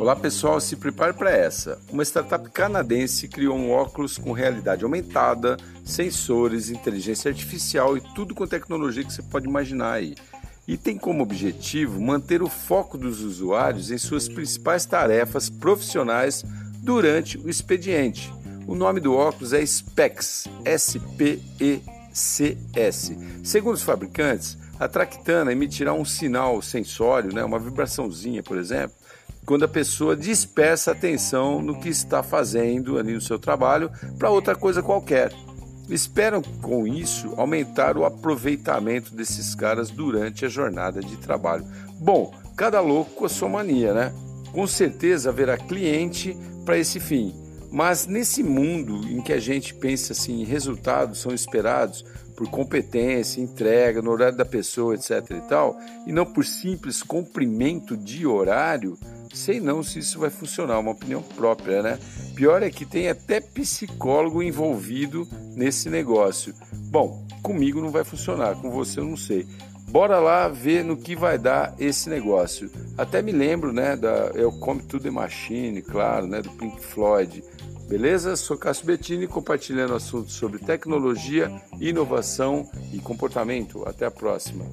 Olá pessoal, se prepare para essa. Uma startup canadense criou um óculos com realidade aumentada, sensores, inteligência artificial e tudo com tecnologia que você pode imaginar aí. E tem como objetivo manter o foco dos usuários em suas principais tarefas profissionais durante o expediente. O nome do óculos é SPECS, S-P-E-C-S. Segundo os fabricantes, a Tractana emitirá um sinal sensório, né, uma vibraçãozinha, por exemplo, quando a pessoa dispersa atenção no que está fazendo ali no seu trabalho para outra coisa qualquer. Esperam com isso aumentar o aproveitamento desses caras durante a jornada de trabalho. Bom, cada louco com a sua mania, né? Com certeza haverá cliente para esse fim. Mas nesse mundo em que a gente pensa assim, resultados são esperados por competência, entrega, no horário da pessoa, etc e tal, e não por simples cumprimento de horário, sei não se isso vai funcionar, uma opinião própria, né? Pior é que tem até psicólogo envolvido nesse negócio. Bom, comigo não vai funcionar, com você eu não sei. Bora lá ver no que vai dar esse negócio. Até me lembro, né, da Eu Come To The Machine, claro, né, do Pink Floyd. Beleza? Sou Cássio Bettini compartilhando assuntos sobre tecnologia, inovação e comportamento. Até a próxima.